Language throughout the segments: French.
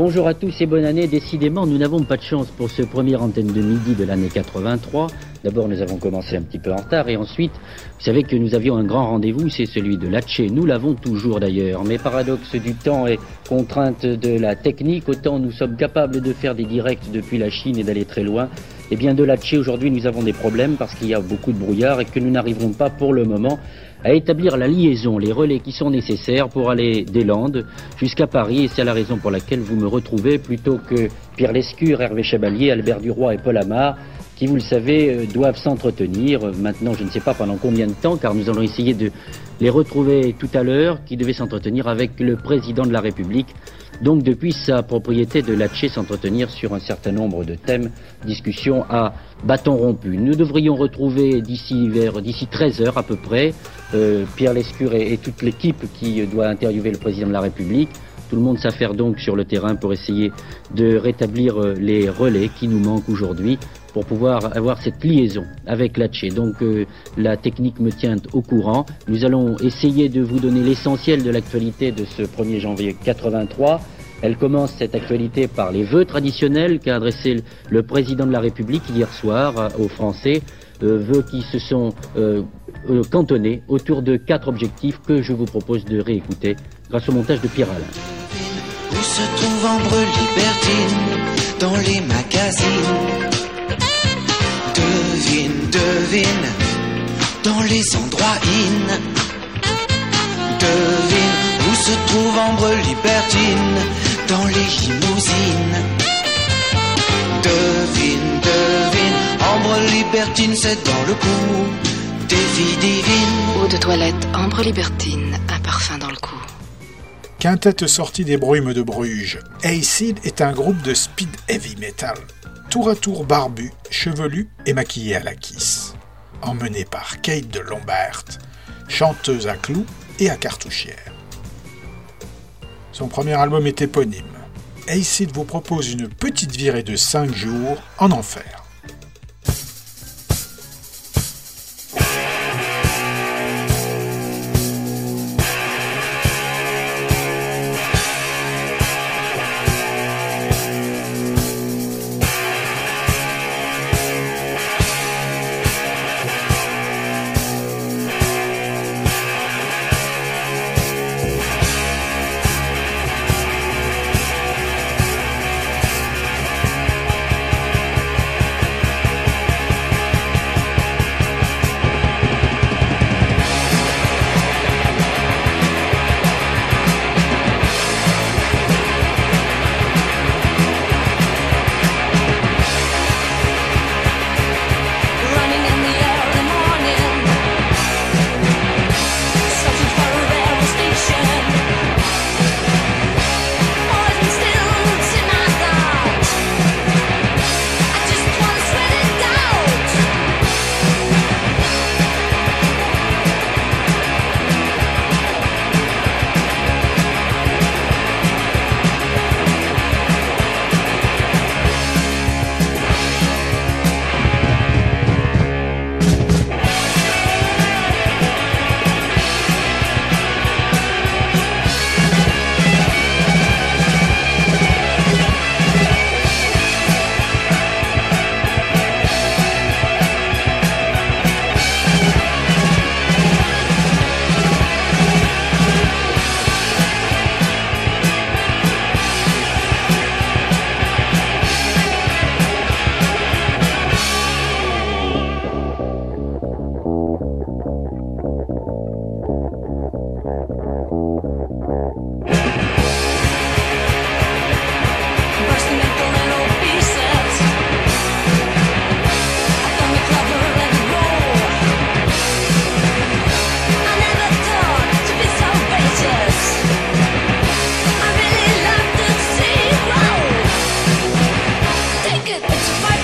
Bonjour à tous et bonne année. Décidément, nous n'avons pas de chance pour ce premier antenne de midi de l'année 83. D'abord, nous avons commencé un petit peu en retard et ensuite, vous savez que nous avions un grand rendez-vous, c'est celui de l'Hatché. Nous l'avons toujours d'ailleurs, mais paradoxe du temps et contrainte de la technique, autant nous sommes capables de faire des directs depuis la Chine et d'aller très loin. Eh bien, de l'Hatché, aujourd'hui, nous avons des problèmes parce qu'il y a beaucoup de brouillard et que nous n'arriverons pas pour le moment à établir la liaison, les relais qui sont nécessaires pour aller des Landes jusqu'à Paris. Et c'est la raison pour laquelle vous me retrouvez plutôt que Pierre Lescure, Hervé Chevalier, Albert Duroy et Paul Amar qui, vous le savez, euh, doivent s'entretenir. Maintenant, je ne sais pas pendant combien de temps, car nous allons essayer de les retrouver tout à l'heure, qui devaient s'entretenir avec le président de la République. Donc, depuis sa propriété de Latché, s'entretenir sur un certain nombre de thèmes, discussion à bâton rompu. Nous devrions retrouver d'ici vers d'ici 13 heures à peu près euh, Pierre Lescure et, toute l'équipe qui doit interviewer le président de la République. Tout le monde s'affaire donc sur le terrain pour essayer de rétablir euh, les relais qui nous manquent aujourd'hui pour pouvoir avoir cette liaison avec l'Hatché. Donc euh, la technique me tient au courant. Nous allons essayer de vous donner l'essentiel de l'actualité de ce 1er janvier 83. Elle commence cette actualité par les vœux traditionnels qu'a adressé le président de la République hier soir euh, aux Français, euh, vœux qui se sont cantonnés autour de quatre objectifs que je vous propose de réécouter grâce au montage de Pierre Alain. Se trouve Libertine dans les Devine, devine, dans les endroits in. Devine où se trouve Ambre Libertine dans les limousines. Devine, devine, Ambre Libertine c'est dans le cou des filles divines. Eau de toilette Ambre Libertine, un parfum dans le cou. Quintette sortie des brumes de Bruges, Acid est un groupe de speed heavy metal, tour à tour barbu, chevelu et maquillé à la kiss. Emmené par Kate de Lombard, chanteuse à clous et à cartouchière. Son premier album est éponyme. Acid vous propose une petite virée de 5 jours en enfer.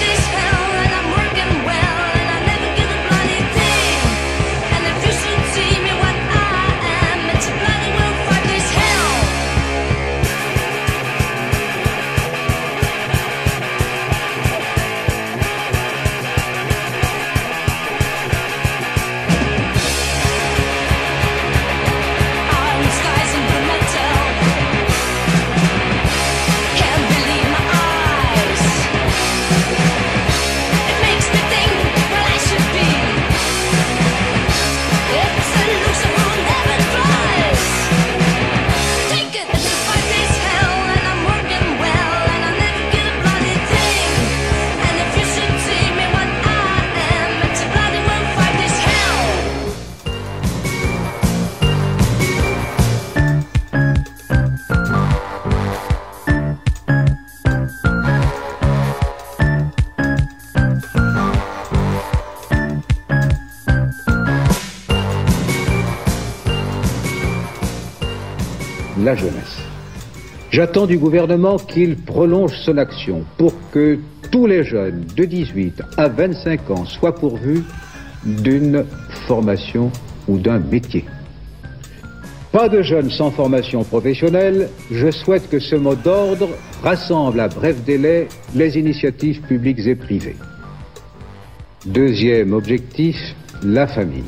this hell. J'attends du gouvernement qu'il prolonge son action pour que tous les jeunes de 18 à 25 ans soient pourvus d'une formation ou d'un métier. Pas de jeunes sans formation professionnelle, je souhaite que ce mot d'ordre rassemble à bref délai les initiatives publiques et privées. Deuxième objectif, la famille.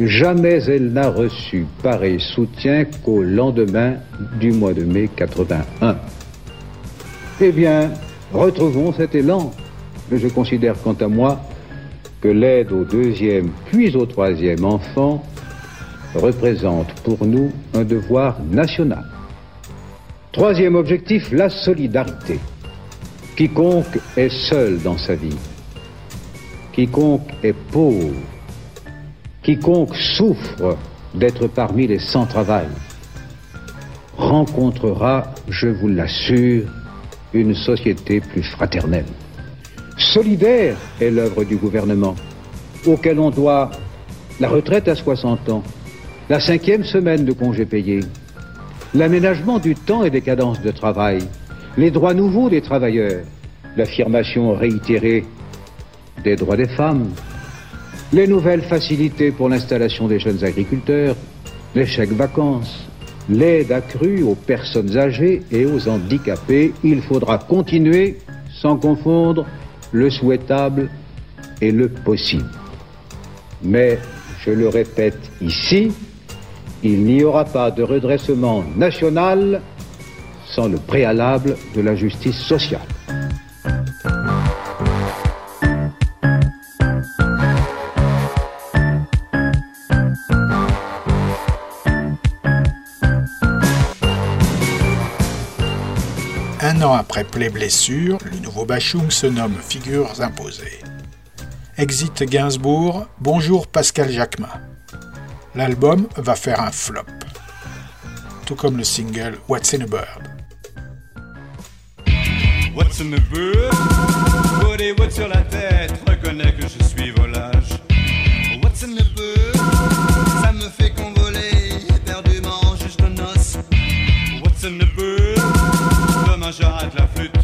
Jamais elle n'a reçu pareil soutien qu'au lendemain du mois de mai 81. Eh bien, retrouvons cet élan. Je considère quant à moi que l'aide au deuxième puis au troisième enfant représente pour nous un devoir national. Troisième objectif, la solidarité. Quiconque est seul dans sa vie, quiconque est pauvre, quiconque souffre d'être parmi les sans-travail, rencontrera, je vous l'assure, une société plus fraternelle. Solidaire est l'œuvre du gouvernement, auquel on doit la retraite à 60 ans, la cinquième semaine de congés payés, l'aménagement du temps et des cadences de travail, les droits nouveaux des travailleurs, l'affirmation réitérée des droits des femmes, les nouvelles facilités pour l'installation des jeunes agriculteurs, les chèques vacances, l'aide accrue aux personnes âgées et aux handicapés. Il faudra continuer sans confondre le souhaitable et le possible. Mais, je le répète ici, il n'y aura pas de redressement national sans le préalable de la justice sociale. Après Play Blessure, le nouveau Bachung se nomme Figures imposées. Exit Gainsbourg, bonjour Pascal Jacquemin l'album va faire un flop. Tout comme le single What's in a Bird. What's in a bird? Voler what sur la tête, reconnais que je suis volage. What's in a bird? Ça me fait convoler, éperdument juste noce. What's in a bird? La flûte,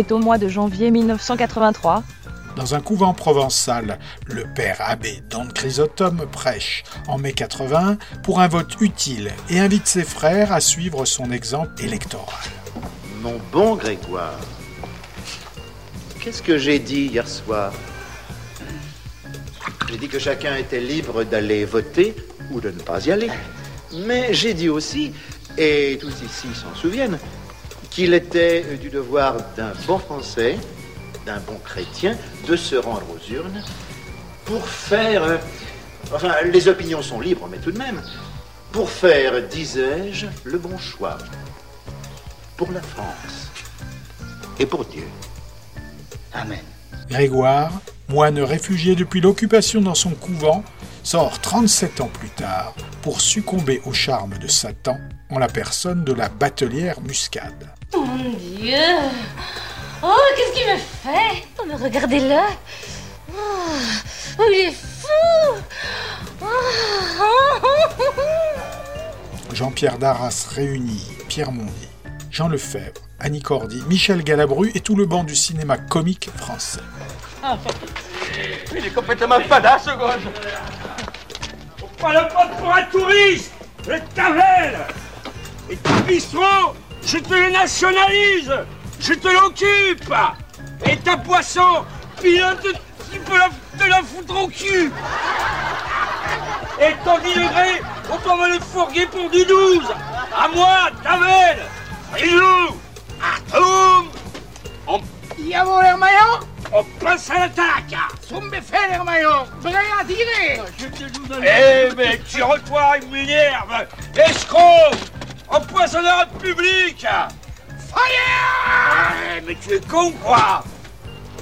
est au mois de janvier 1983. Dans un couvent provençal, le père abbé Don Chrysotome prêche en mai 80 pour un vote utile et invite ses frères à suivre son exemple électoral. Mon bon Grégoire, qu'est-ce que j'ai dit hier soir? J'ai dit que chacun était libre d'aller voter ou de ne pas y aller. Mais j'ai dit aussi, et tous ici s'en souviennent, qu'il était du devoir d'un bon Français, d'un bon chrétien, de se rendre aux urnes pour faire... euh, Enfin, les opinions sont libres, mais tout de même, pour faire, disais-je, le bon choix pour la France et pour Dieu. Amen. Grégoire, moine réfugié depuis l'occupation dans son couvent, sort 37 ans plus tard pour succomber au charme de Satan en la personne de la batelière Muscade. Mon Dieu. Oh, qu'est-ce qu'il me fait? Oh, mais regardez-le. Oh, oh, il est fou. Oh, Jean-Pierre Darras réunit Pierre Mondy, Jean Lefebvre, Annie Cordy, Michel Galabru et tout le banc du cinéma comique français. Il est complètement badass, ce gosse On prend le pote pour un touriste Le Tavel Et ton bistrot, je te le nationalise Je te l'occupe. Et ta poisson, pilote, tu peux la, te la foutre au cul. Et ton 10 degrés, on me le fourguer pour du 12 À moi, Tavel Frisou Atoum On Diavolo Hermaillon on passe à l'attaque Zumbe fait Hermaillon Prêt à tirer Eh, mais tire-toi, il m'énerve Escroc Empoisonneur public Fire Eh, mais tu es con, quoi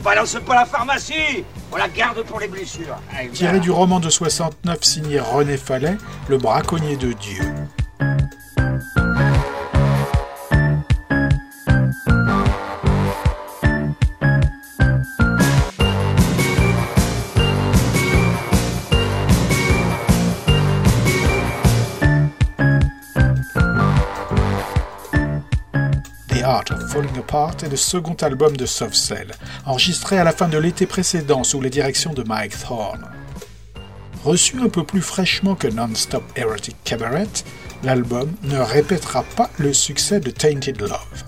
Balance pas la pharmacie On la garde pour les blessures Allez, Tiré du roman de 69 signé René Fallet, Le braconnier de Dieu. Falling Apart est le second album de Soft Cell, enregistré à la fin de l'été précédent sous les directions de Mike Thorne. Reçu un peu plus fraîchement que Non-Stop Erotic Cabaret, l'album ne répétera pas le succès de Tainted Love.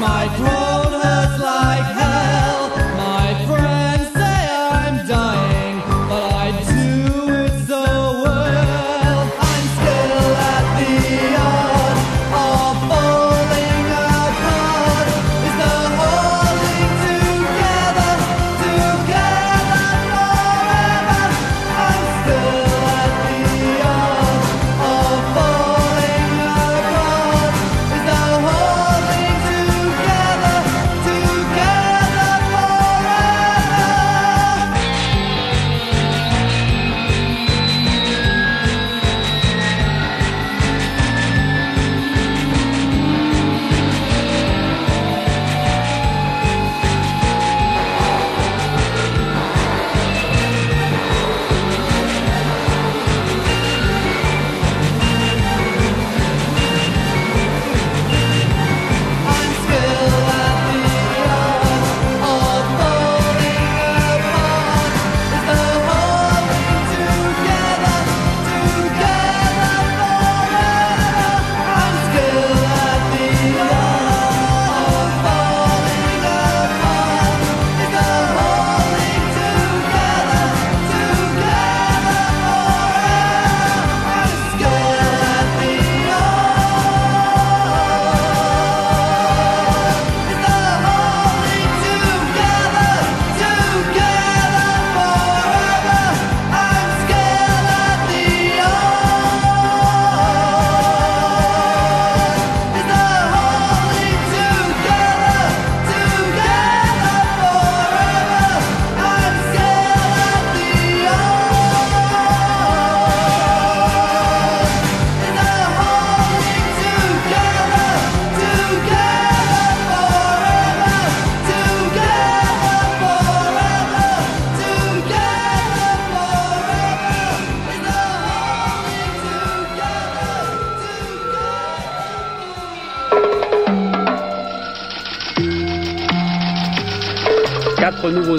my throne.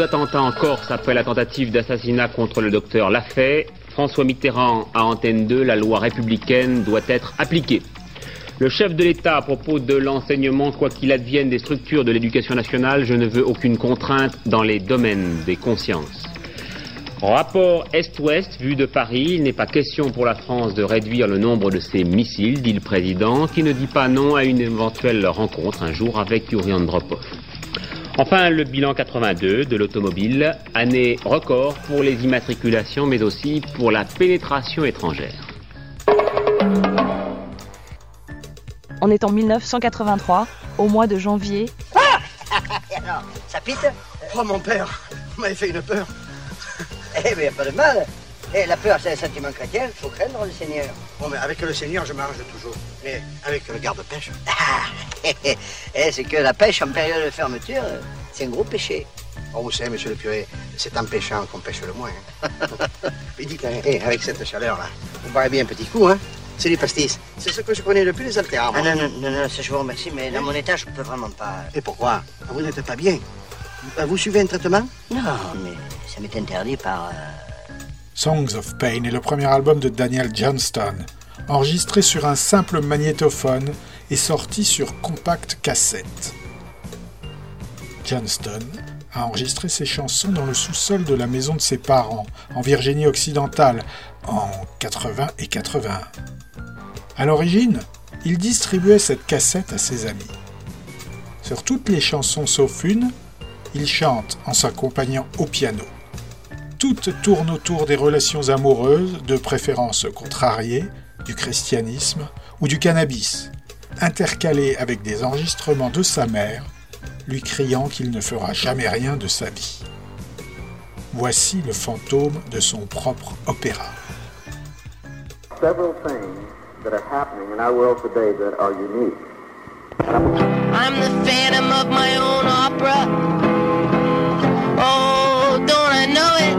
Nouveaux attentats en Corse après la tentative d'assassinat contre le docteur Lafay. François Mitterrand à Antenne 2, la loi républicaine doit être appliquée. Le chef de l'État à propos de l'enseignement, quoi qu'il advienne des structures de l'éducation nationale, je ne veux aucune contrainte dans les domaines des consciences. Rapport Est-Ouest vu de Paris, il n'est pas question pour la France de réduire le nombre de ses missiles, dit le président, qui ne dit pas non à une éventuelle rencontre un jour avec Yuri Andropov. Enfin, le bilan 82 de l'automobile, année record pour les immatriculations, mais aussi pour la pénétration étrangère. On est en 1983, au mois de janvier. Alors, ça pite Oh mon père, vous m'avez fait une peur. Eh a pas de mal. Eh, la peur, c'est un sentiment chrétien, faut craindre le Seigneur. Bon, mais avec le Seigneur, je m'arrange toujours. Mais avec le garde-pêche. Eh, c'est que la pêche en période de fermeture, euh, c'est un gros péché. Oh, vous savez, monsieur le curé, c'est en pêchant qu'on pêche le moins. hein. Mais dites, hein, eh, avec cette chaleur-là, vous boirez bien un petit coup, hein C'est du pastis. C'est ce que je connais le plus désaltérant. Ah non, non, non, non, je vous remercie, mais dans mon état, je peux vraiment pas. Et pourquoi? Vous n'êtes pas bien. Euh, Vous suivez un traitement? Non, mais ça m'est interdit par. Songs of Pain est le premier album de Daniel Johnston, enregistré sur un simple magnétophone et sorti sur compact cassette. Johnston a enregistré ses chansons dans le sous-sol de la maison de ses parents, en Virginie occidentale, en 80 et 81. À l'origine, il distribuait cette cassette à ses amis. Sur toutes les chansons sauf une, il chante en s'accompagnant au piano. Toutes tournent autour des relations amoureuses, de préférence contrariées, du christianisme ou du cannabis, intercalées avec des enregistrements de sa mère, lui criant qu'il ne fera jamais rien de sa vie. Voici le fantôme de son propre opéra. several things that are happening in our world today that are unique. I'm the phantom of my own opera. Oh, don't I know it?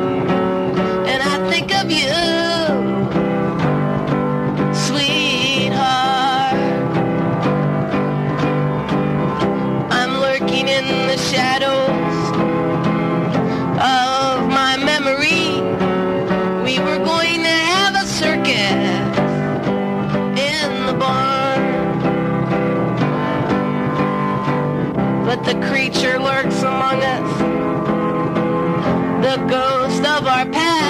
And I think of you, sweetheart. I'm lurking in the shadows of my memory. We were going to have a circus in the barn. but the creature lurks among us. The ghost of our past.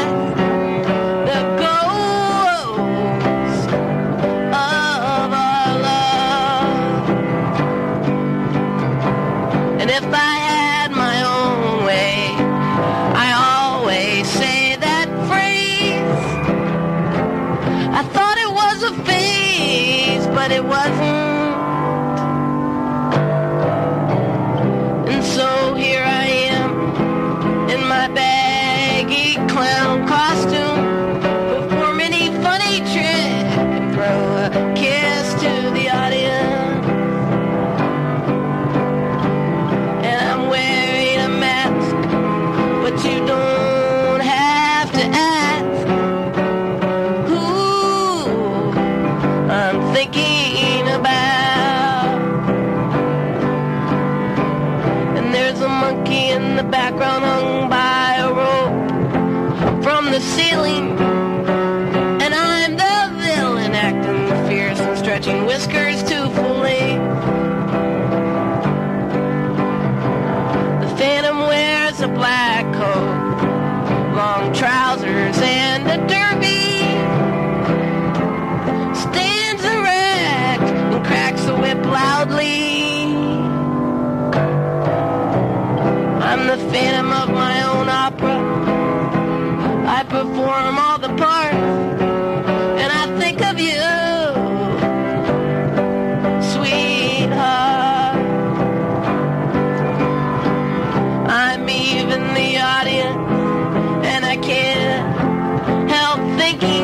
Thinking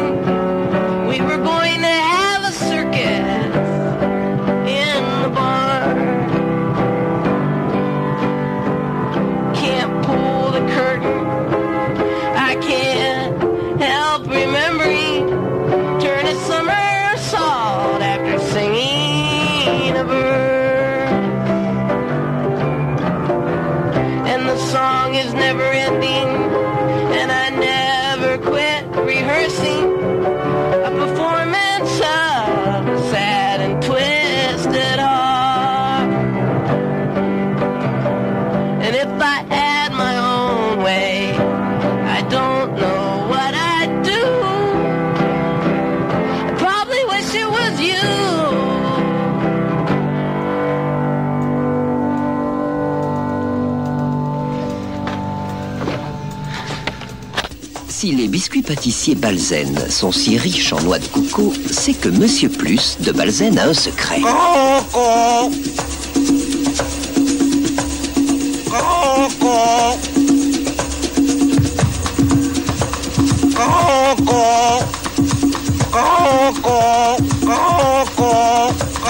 biscuits pâtissiers Balzen sont si riches en noix de coco, c'est que Monsieur Plus de Balzen a un secret.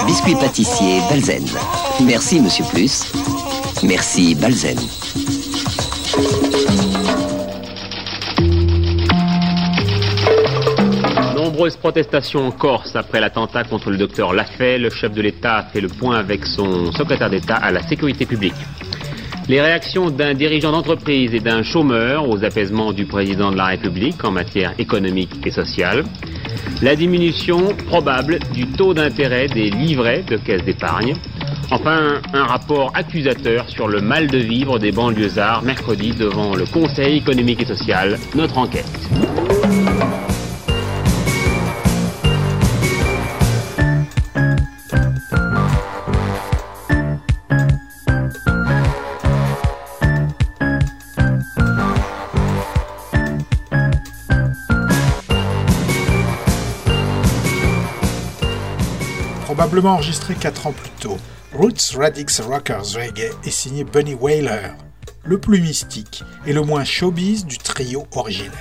Biscuits pâtissiers Balzen. Merci Monsieur Plus. Merci Balzen. Protestations en Corse après l'attentat contre le docteur Lafay. Le chef de l'État fait le point avec son secrétaire d'État à la sécurité publique. Les réactions d'un dirigeant d'entreprise et d'un chômeur aux apaisements du président de la République en matière économique et sociale. La diminution probable du taux d'intérêt des livrets de caisse d'épargne. Enfin, un rapport accusateur sur le mal de vivre des banlieusards mercredi devant le Conseil économique et social, notre enquête. Enregistré 4 ans plus tôt, Roots Radix Rockers Reggae est signé Bunny Wailer, le plus mystique et le moins showbiz du trio originel.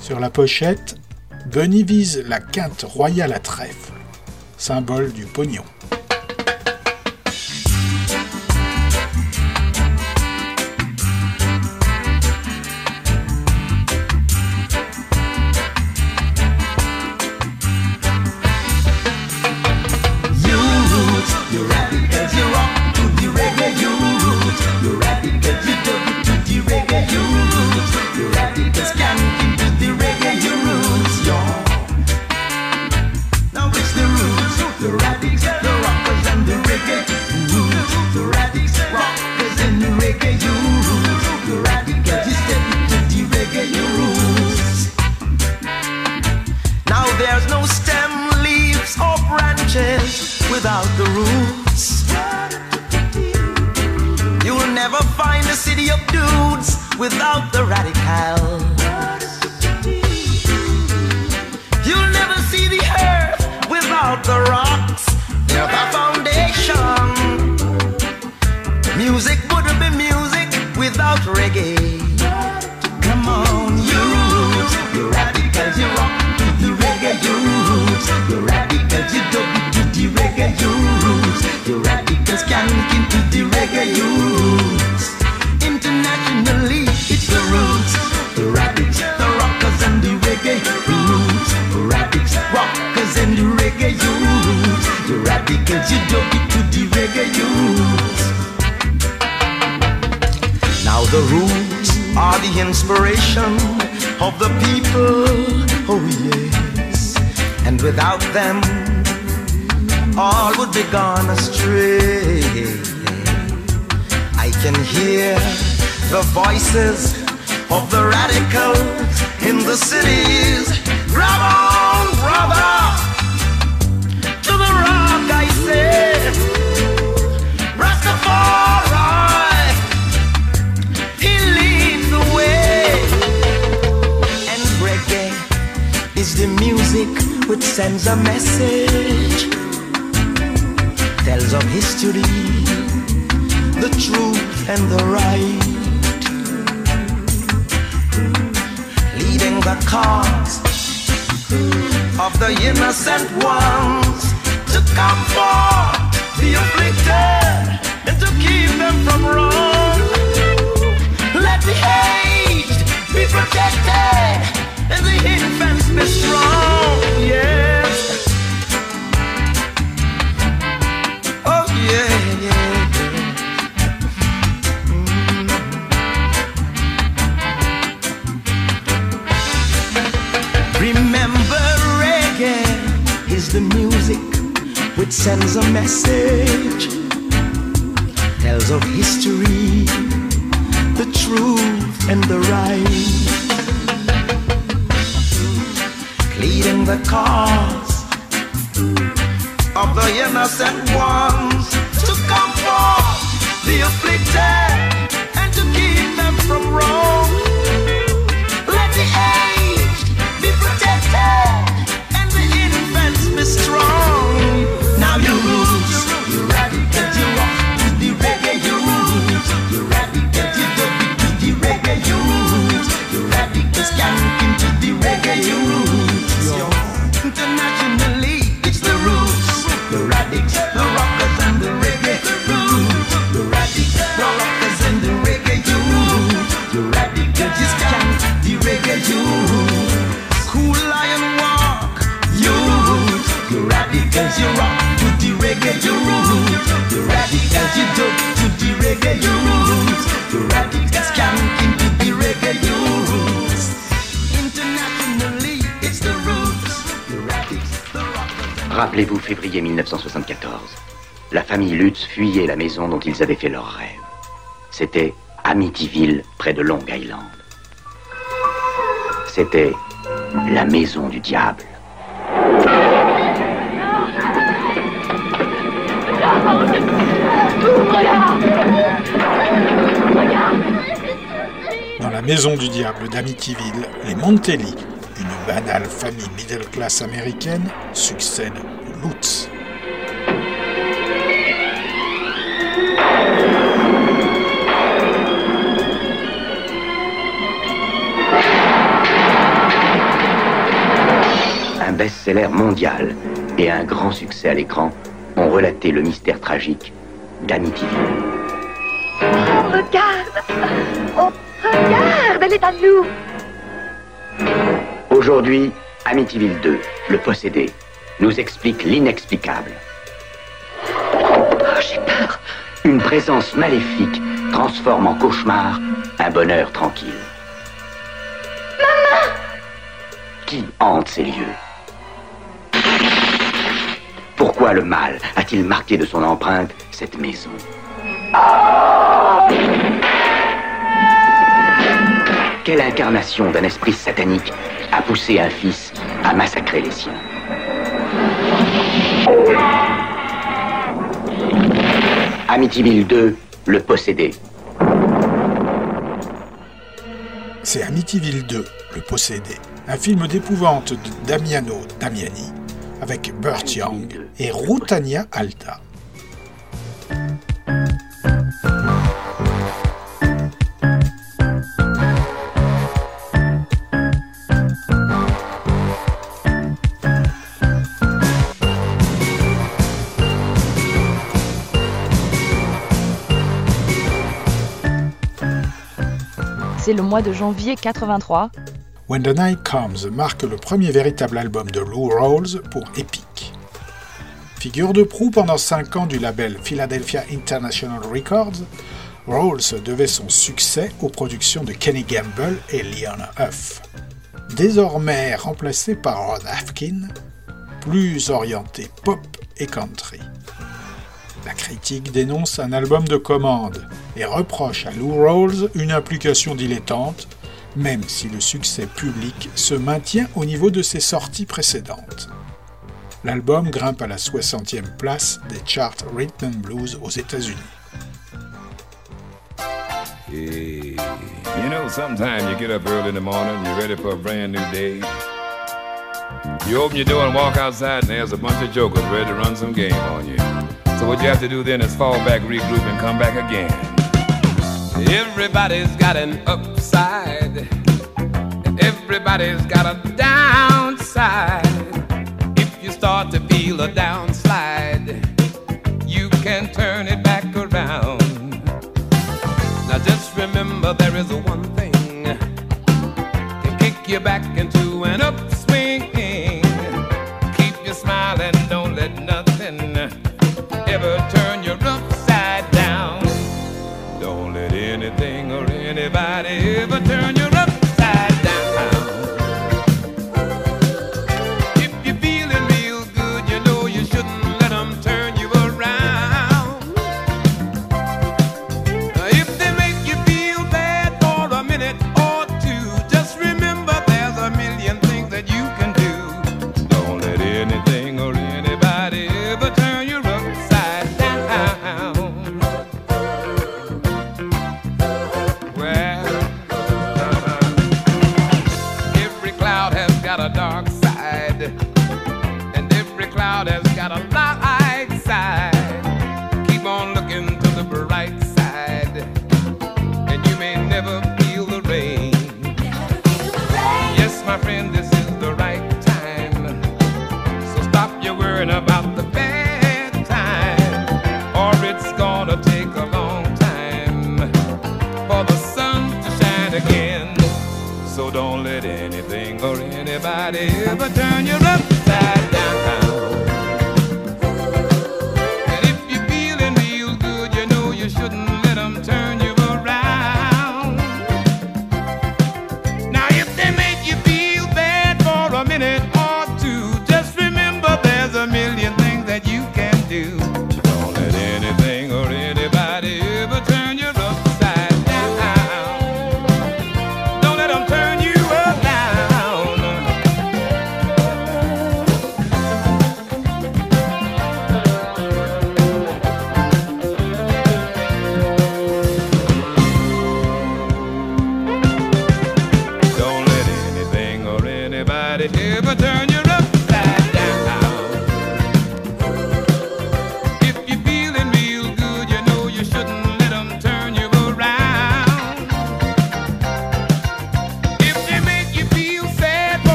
Sur la pochette, Bunny vise la quinte royale à trèfle, symbole du pognon. Without the radical. You'll never see the earth without the rocks. They're the foundation. Music wouldn't be music without reggae. Come on, you roots, you radicals, you rock to the reggae, you roots, you radicals, you it to the reggae, you roots, you radicals can into the reggae, you roots. Radicals, you dub it to the reggae. Now the roots are the inspiration of the people, oh yes. And without them, all would be gone astray. I can hear the voices of the radicals in the cities. Which sends a message. Tells of history, the truth and the right. Leading the cause of the innocent ones to comfort afflicted and to keep them from wrong. Let the aged be protected and the infants be strong. Yes. Oh yeah. yeah. Remember reggae is the music which sends a message dont ils avaient fait leur rêve. C'était Amityville, près de Long Island. C'était la maison du diable. Dans la maison du diable d'Amityville, les Montelli, une banale famille middle class américaine, succèdent aux Lutz. Best-seller mondial. Et un grand succès à l'écran ont relaté le mystère tragique d'Amityville. Regarde. Oh, regarde, elle est à nous. Aujourd'hui, Amityville 2, le possédé, nous explique l'inexplicable. Oh, j'ai peur. Une présence maléfique transforme en cauchemar un bonheur tranquille. Maman! Qui hante ces lieux? Le mal a-t-il marqué de son empreinte cette maison Quelle incarnation d'un esprit satanique a poussé un fils à massacrer les siens Amityville 2, le possédé. C'est Amityville 2, Le Possédé, un film d'épouvante de Damiano Damiani avec Burt Young et Rutania Alta. C'est le mois de janvier 83. When the Night Comes marque le premier véritable album de Lou Rawls pour Epic. Figure de proue pendant 5 ans du label Philadelphia International Records, Rawls devait son succès aux productions de Kenny Gamble et Leon Huff. Désormais remplacé par Rod Afkin, plus orienté pop et country. La critique dénonce un album de commande et reproche à Lou Rawls une implication dilettante, même si le succès public se maintient au niveau de ses sorties précédentes. L'album grimpe à la 60e place des charts Rhythm Blues aux États-Unis. Hey, you know, sometimes you get up early in the morning, you're ready for a brand new day. You open your door and walk outside, and there's a bunch of jokers ready to run some game on you. So what you have to do then is fall back, regroup, and come back again. Everybody's got an upside. Everybody's got a downside. If you start to feel a downslide, you can turn it back around. Now just remember there is one thing can kick you back into an upswing. Keep you smiling, don't let nothing ever turn you upside nobody ever turn your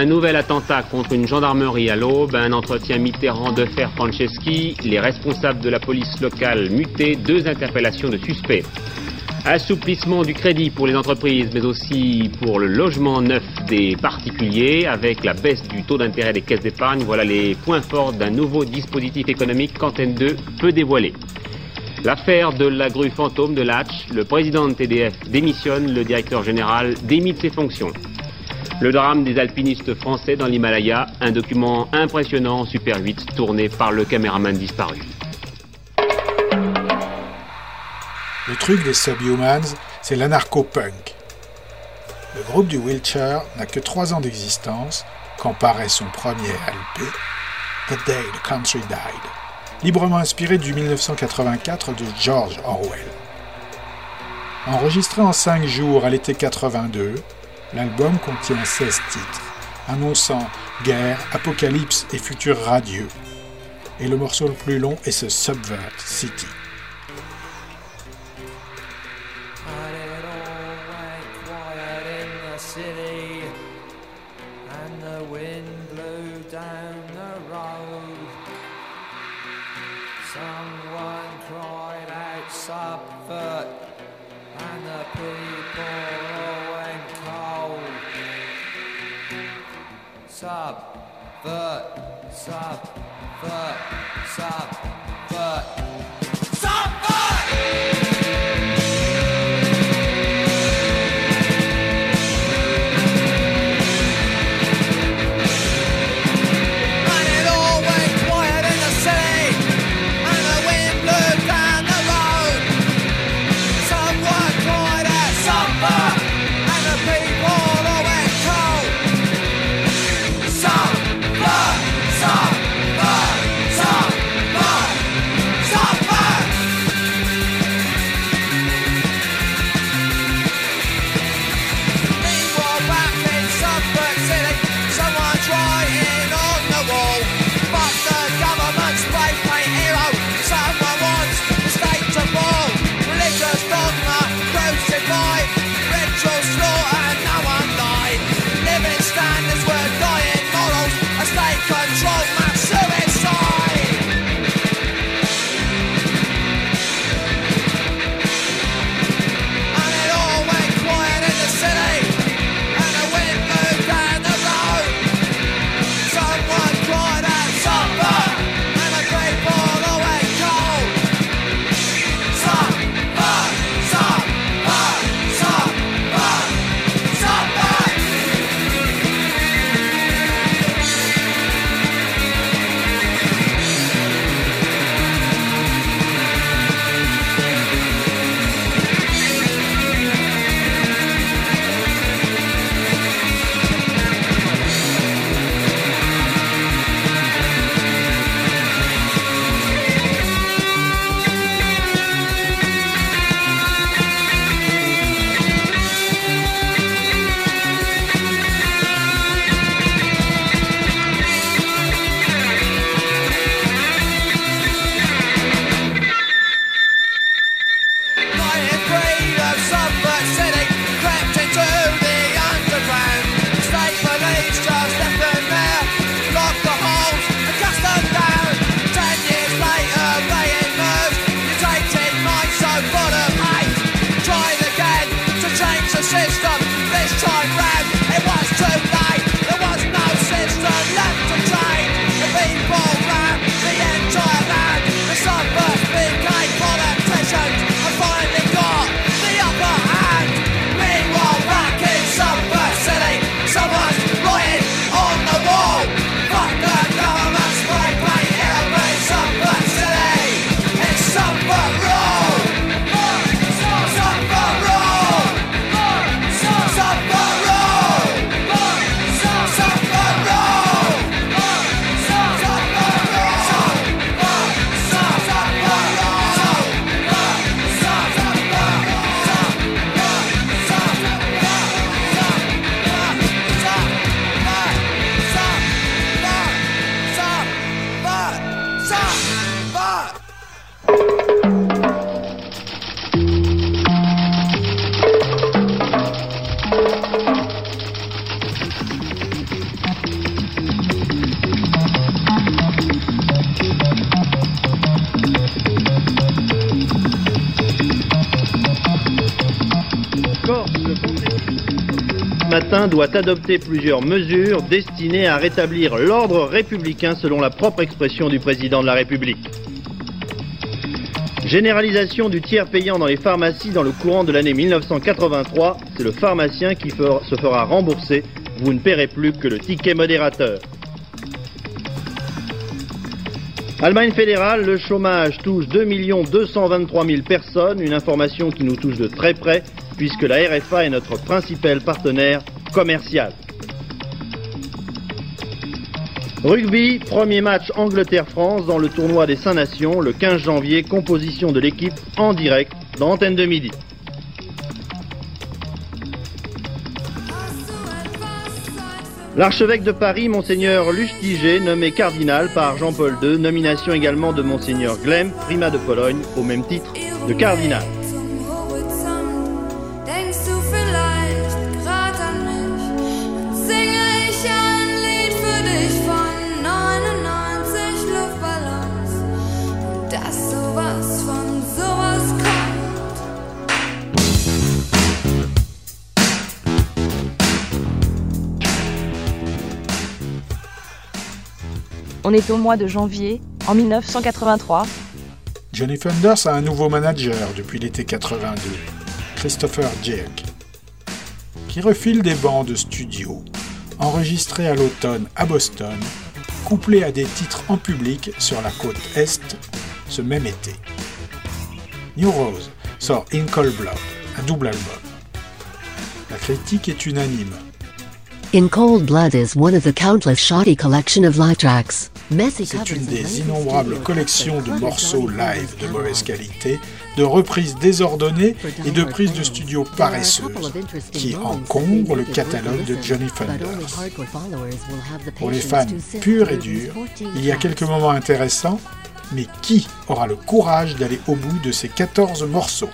un nouvel attentat contre une gendarmerie à l'Aube, un entretien Mitterrand de Fer Franceschi, les responsables de la police locale mutés, deux interpellations de suspects. Assouplissement du crédit pour les entreprises, mais aussi pour le logement neuf des particuliers, avec la baisse du taux d'intérêt des caisses d'épargne. Voilà les points forts d'un nouveau dispositif économique qu'Antenne 2 peut dévoiler. L'affaire de la grue fantôme de Latch, le président de TDF démissionne, le directeur général démit de ses fonctions. Le drame des alpinistes français dans l'Himalaya, un document impressionnant en Super 8 tourné par le caméraman disparu. Le truc des Subhumans, c'est l'anarcho-punk. Le groupe du Wheelchair n'a que trois ans d'existence quand paraît son premier LP, The Day the Country Died, librement inspiré du 1984 de George Orwell. Enregistré en cinq jours à l'été 82, l'album contient 16 titres, annonçant guerre, apocalypse et futur radieux. Et le morceau le plus long est ce Subvert City. Subvert, subvert, say stop, they stop. Doit adopter plusieurs mesures destinées à rétablir l'ordre républicain selon la propre expression du président de la République. Généralisation du tiers payant dans les pharmacies dans le courant de l'année 1983, c'est le pharmacien qui se fera rembourser. Vous ne paierez plus que le ticket modérateur. Allemagne fédérale, le chômage touche 2 223 000 personnes, une information qui nous touche de très près puisque la RFA est notre principal partenaire commercial. Rugby, premier match Angleterre-France dans le tournoi des Saint Nations le 15 janvier, composition de l'équipe en direct dans Antenne de Midi. L'archevêque de Paris, Monseigneur Lustiger, nommé cardinal par Jean-Paul II, nomination également de Monseigneur Glem, primat de Pologne, au même titre de cardinal. On est au mois de janvier, en 1983. Johnny Thunders a un nouveau manager depuis l'été 82, Christopher Jerk, qui refile des bandes studio enregistrées à l'automne à Boston, couplées à des titres en public sur la côte Est ce même été. New Rose sort In Cold Blood, un double album. La critique est unanime. In Cold Blood is one of the countless shoddy collection of live tracks. Messy C'est une des innombrables collections de morceaux live de mauvaise qualité, de reprises désordonnées et de prises de studio paresseuses qui encombrent le catalogue de Johnny Thunders. Pour les fans purs et durs, 14 il y a quelques moments intéressants, mais qui aura le courage d'aller au bout de ces 14 morceaux?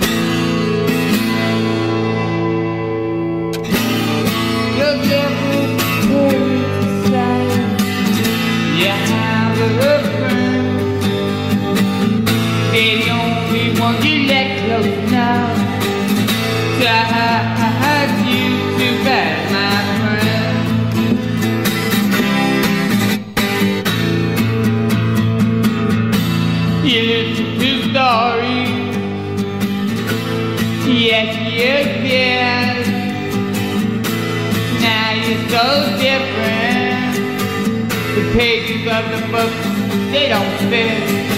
The pages of the book, they don't fit.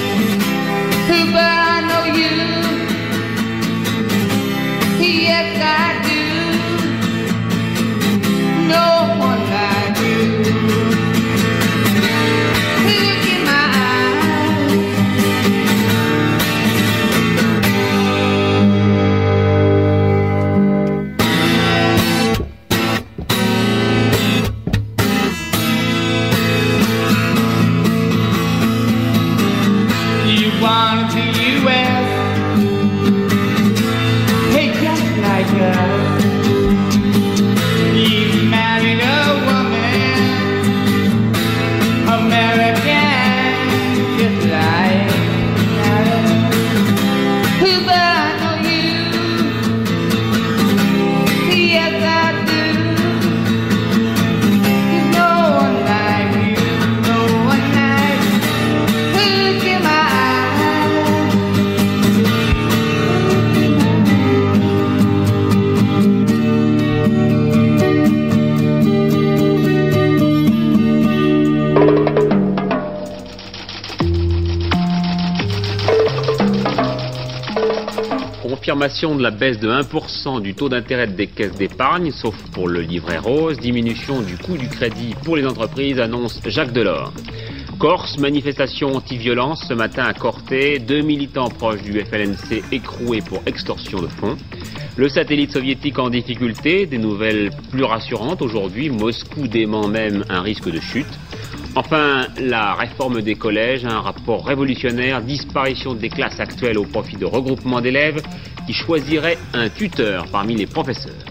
Confirmation de la baisse de 1% du taux d'intérêt des caisses d'épargne, sauf pour le livret rose, diminution du coût du crédit pour les entreprises, annonce Jacques Delors. Corse, manifestation anti-violence. Ce matin à Corté, deux militants proches du FLNC écroués pour extorsion de fonds. Le satellite soviétique en difficulté, des nouvelles plus rassurantes. Aujourd'hui, Moscou dément même un risque de chute. Enfin, la réforme des collèges, un rapport révolutionnaire, disparition des classes actuelles au profit de regroupements d'élèves qui choisiraient un tuteur parmi les professeurs.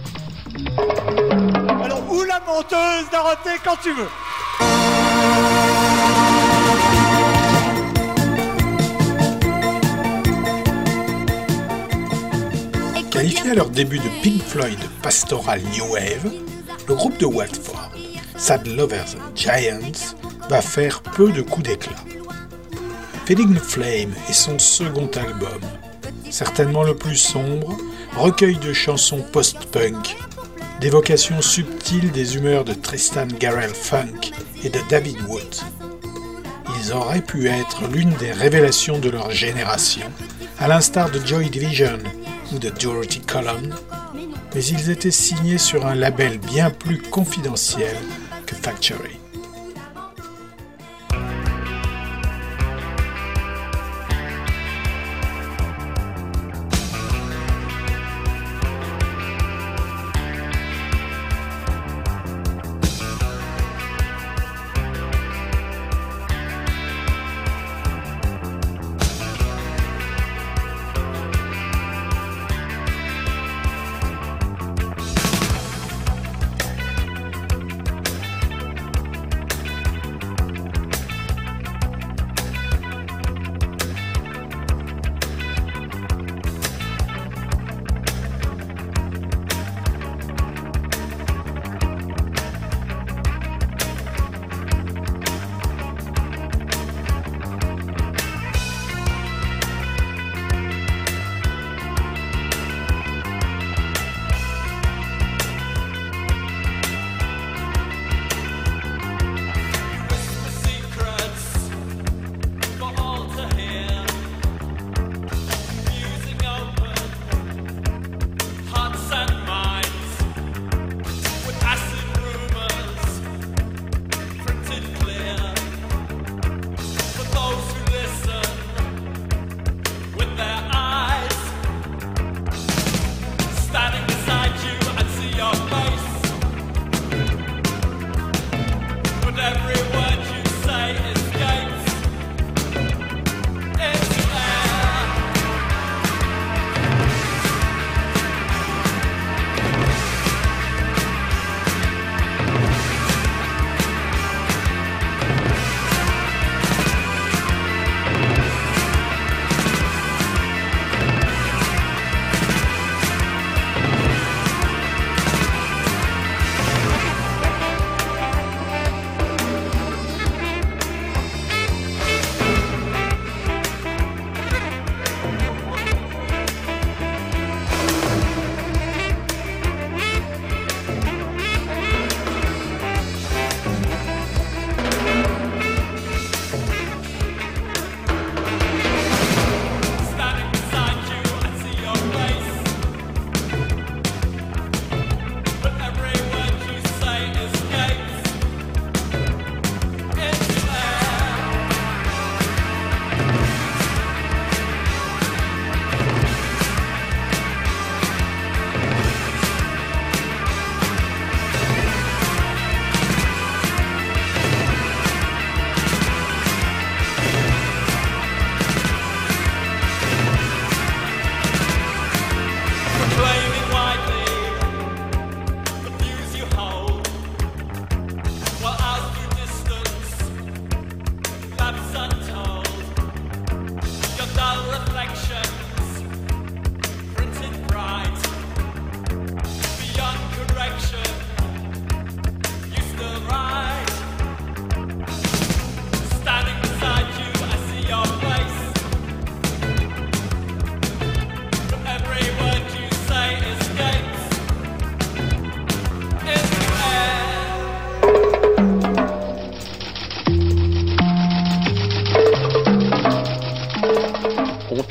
Alors, où la monteuse, Dorothée, quand tu veux Qualifié à leur début de Pink Floyd Pastoral New Wave, le groupe de Watford, Sad Lovers and Giants, va faire peu de coups d'éclat. Feeling the Flame est son second album, certainement le plus sombre, recueil de chansons post-punk, d'évocations subtiles des humeurs de Tristan Garrell Funk et de David Wood. Ils auraient pu être l'une des révélations de leur génération, à l'instar de Joy Division ou de Dorothy Column, mais ils étaient signés sur un label bien plus confidentiel que Factory.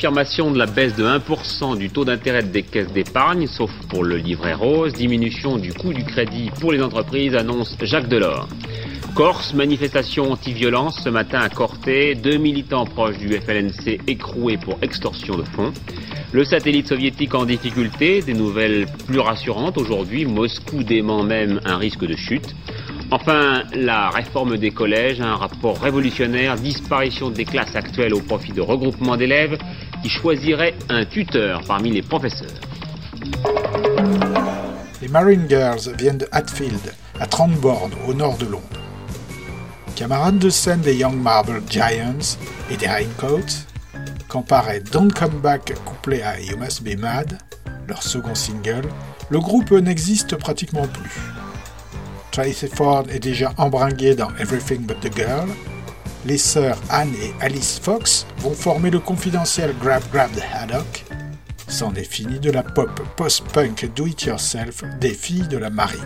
Confirmation de la baisse de 1% du taux d'intérêt des caisses d'épargne, sauf pour le livret rose, diminution du coût du crédit pour les entreprises, annonce Jacques Delors. Corse, manifestation anti-violence. Ce matin à Corté, deux militants proches du FLNC écroués pour extorsion de fonds. Le satellite soviétique en difficulté, des nouvelles plus rassurantes. Aujourd'hui, Moscou dément même un risque de chute. Enfin, la réforme des collèges, un rapport révolutionnaire, disparition des classes actuelles au profit de regroupements d'élèves qui choisiraient un tuteur parmi les professeurs. Les Marine Girls viennent de Hatfield, à 30 bornes au nord de Londres. Camarades de scène des Young Marble Giants et des Raincoats, quand paraît Don't Come Back couplé à You Must Be Mad, leur second single, le groupe n'existe pratiquement plus. Tracy Ford est déjà embringuée dans Everything But the Girl. Les sœurs Anne et Alice Fox vont former le confidentiel Grab Grab the Haddock. C'en est de la pop post-punk do-it-yourself des filles de la marine.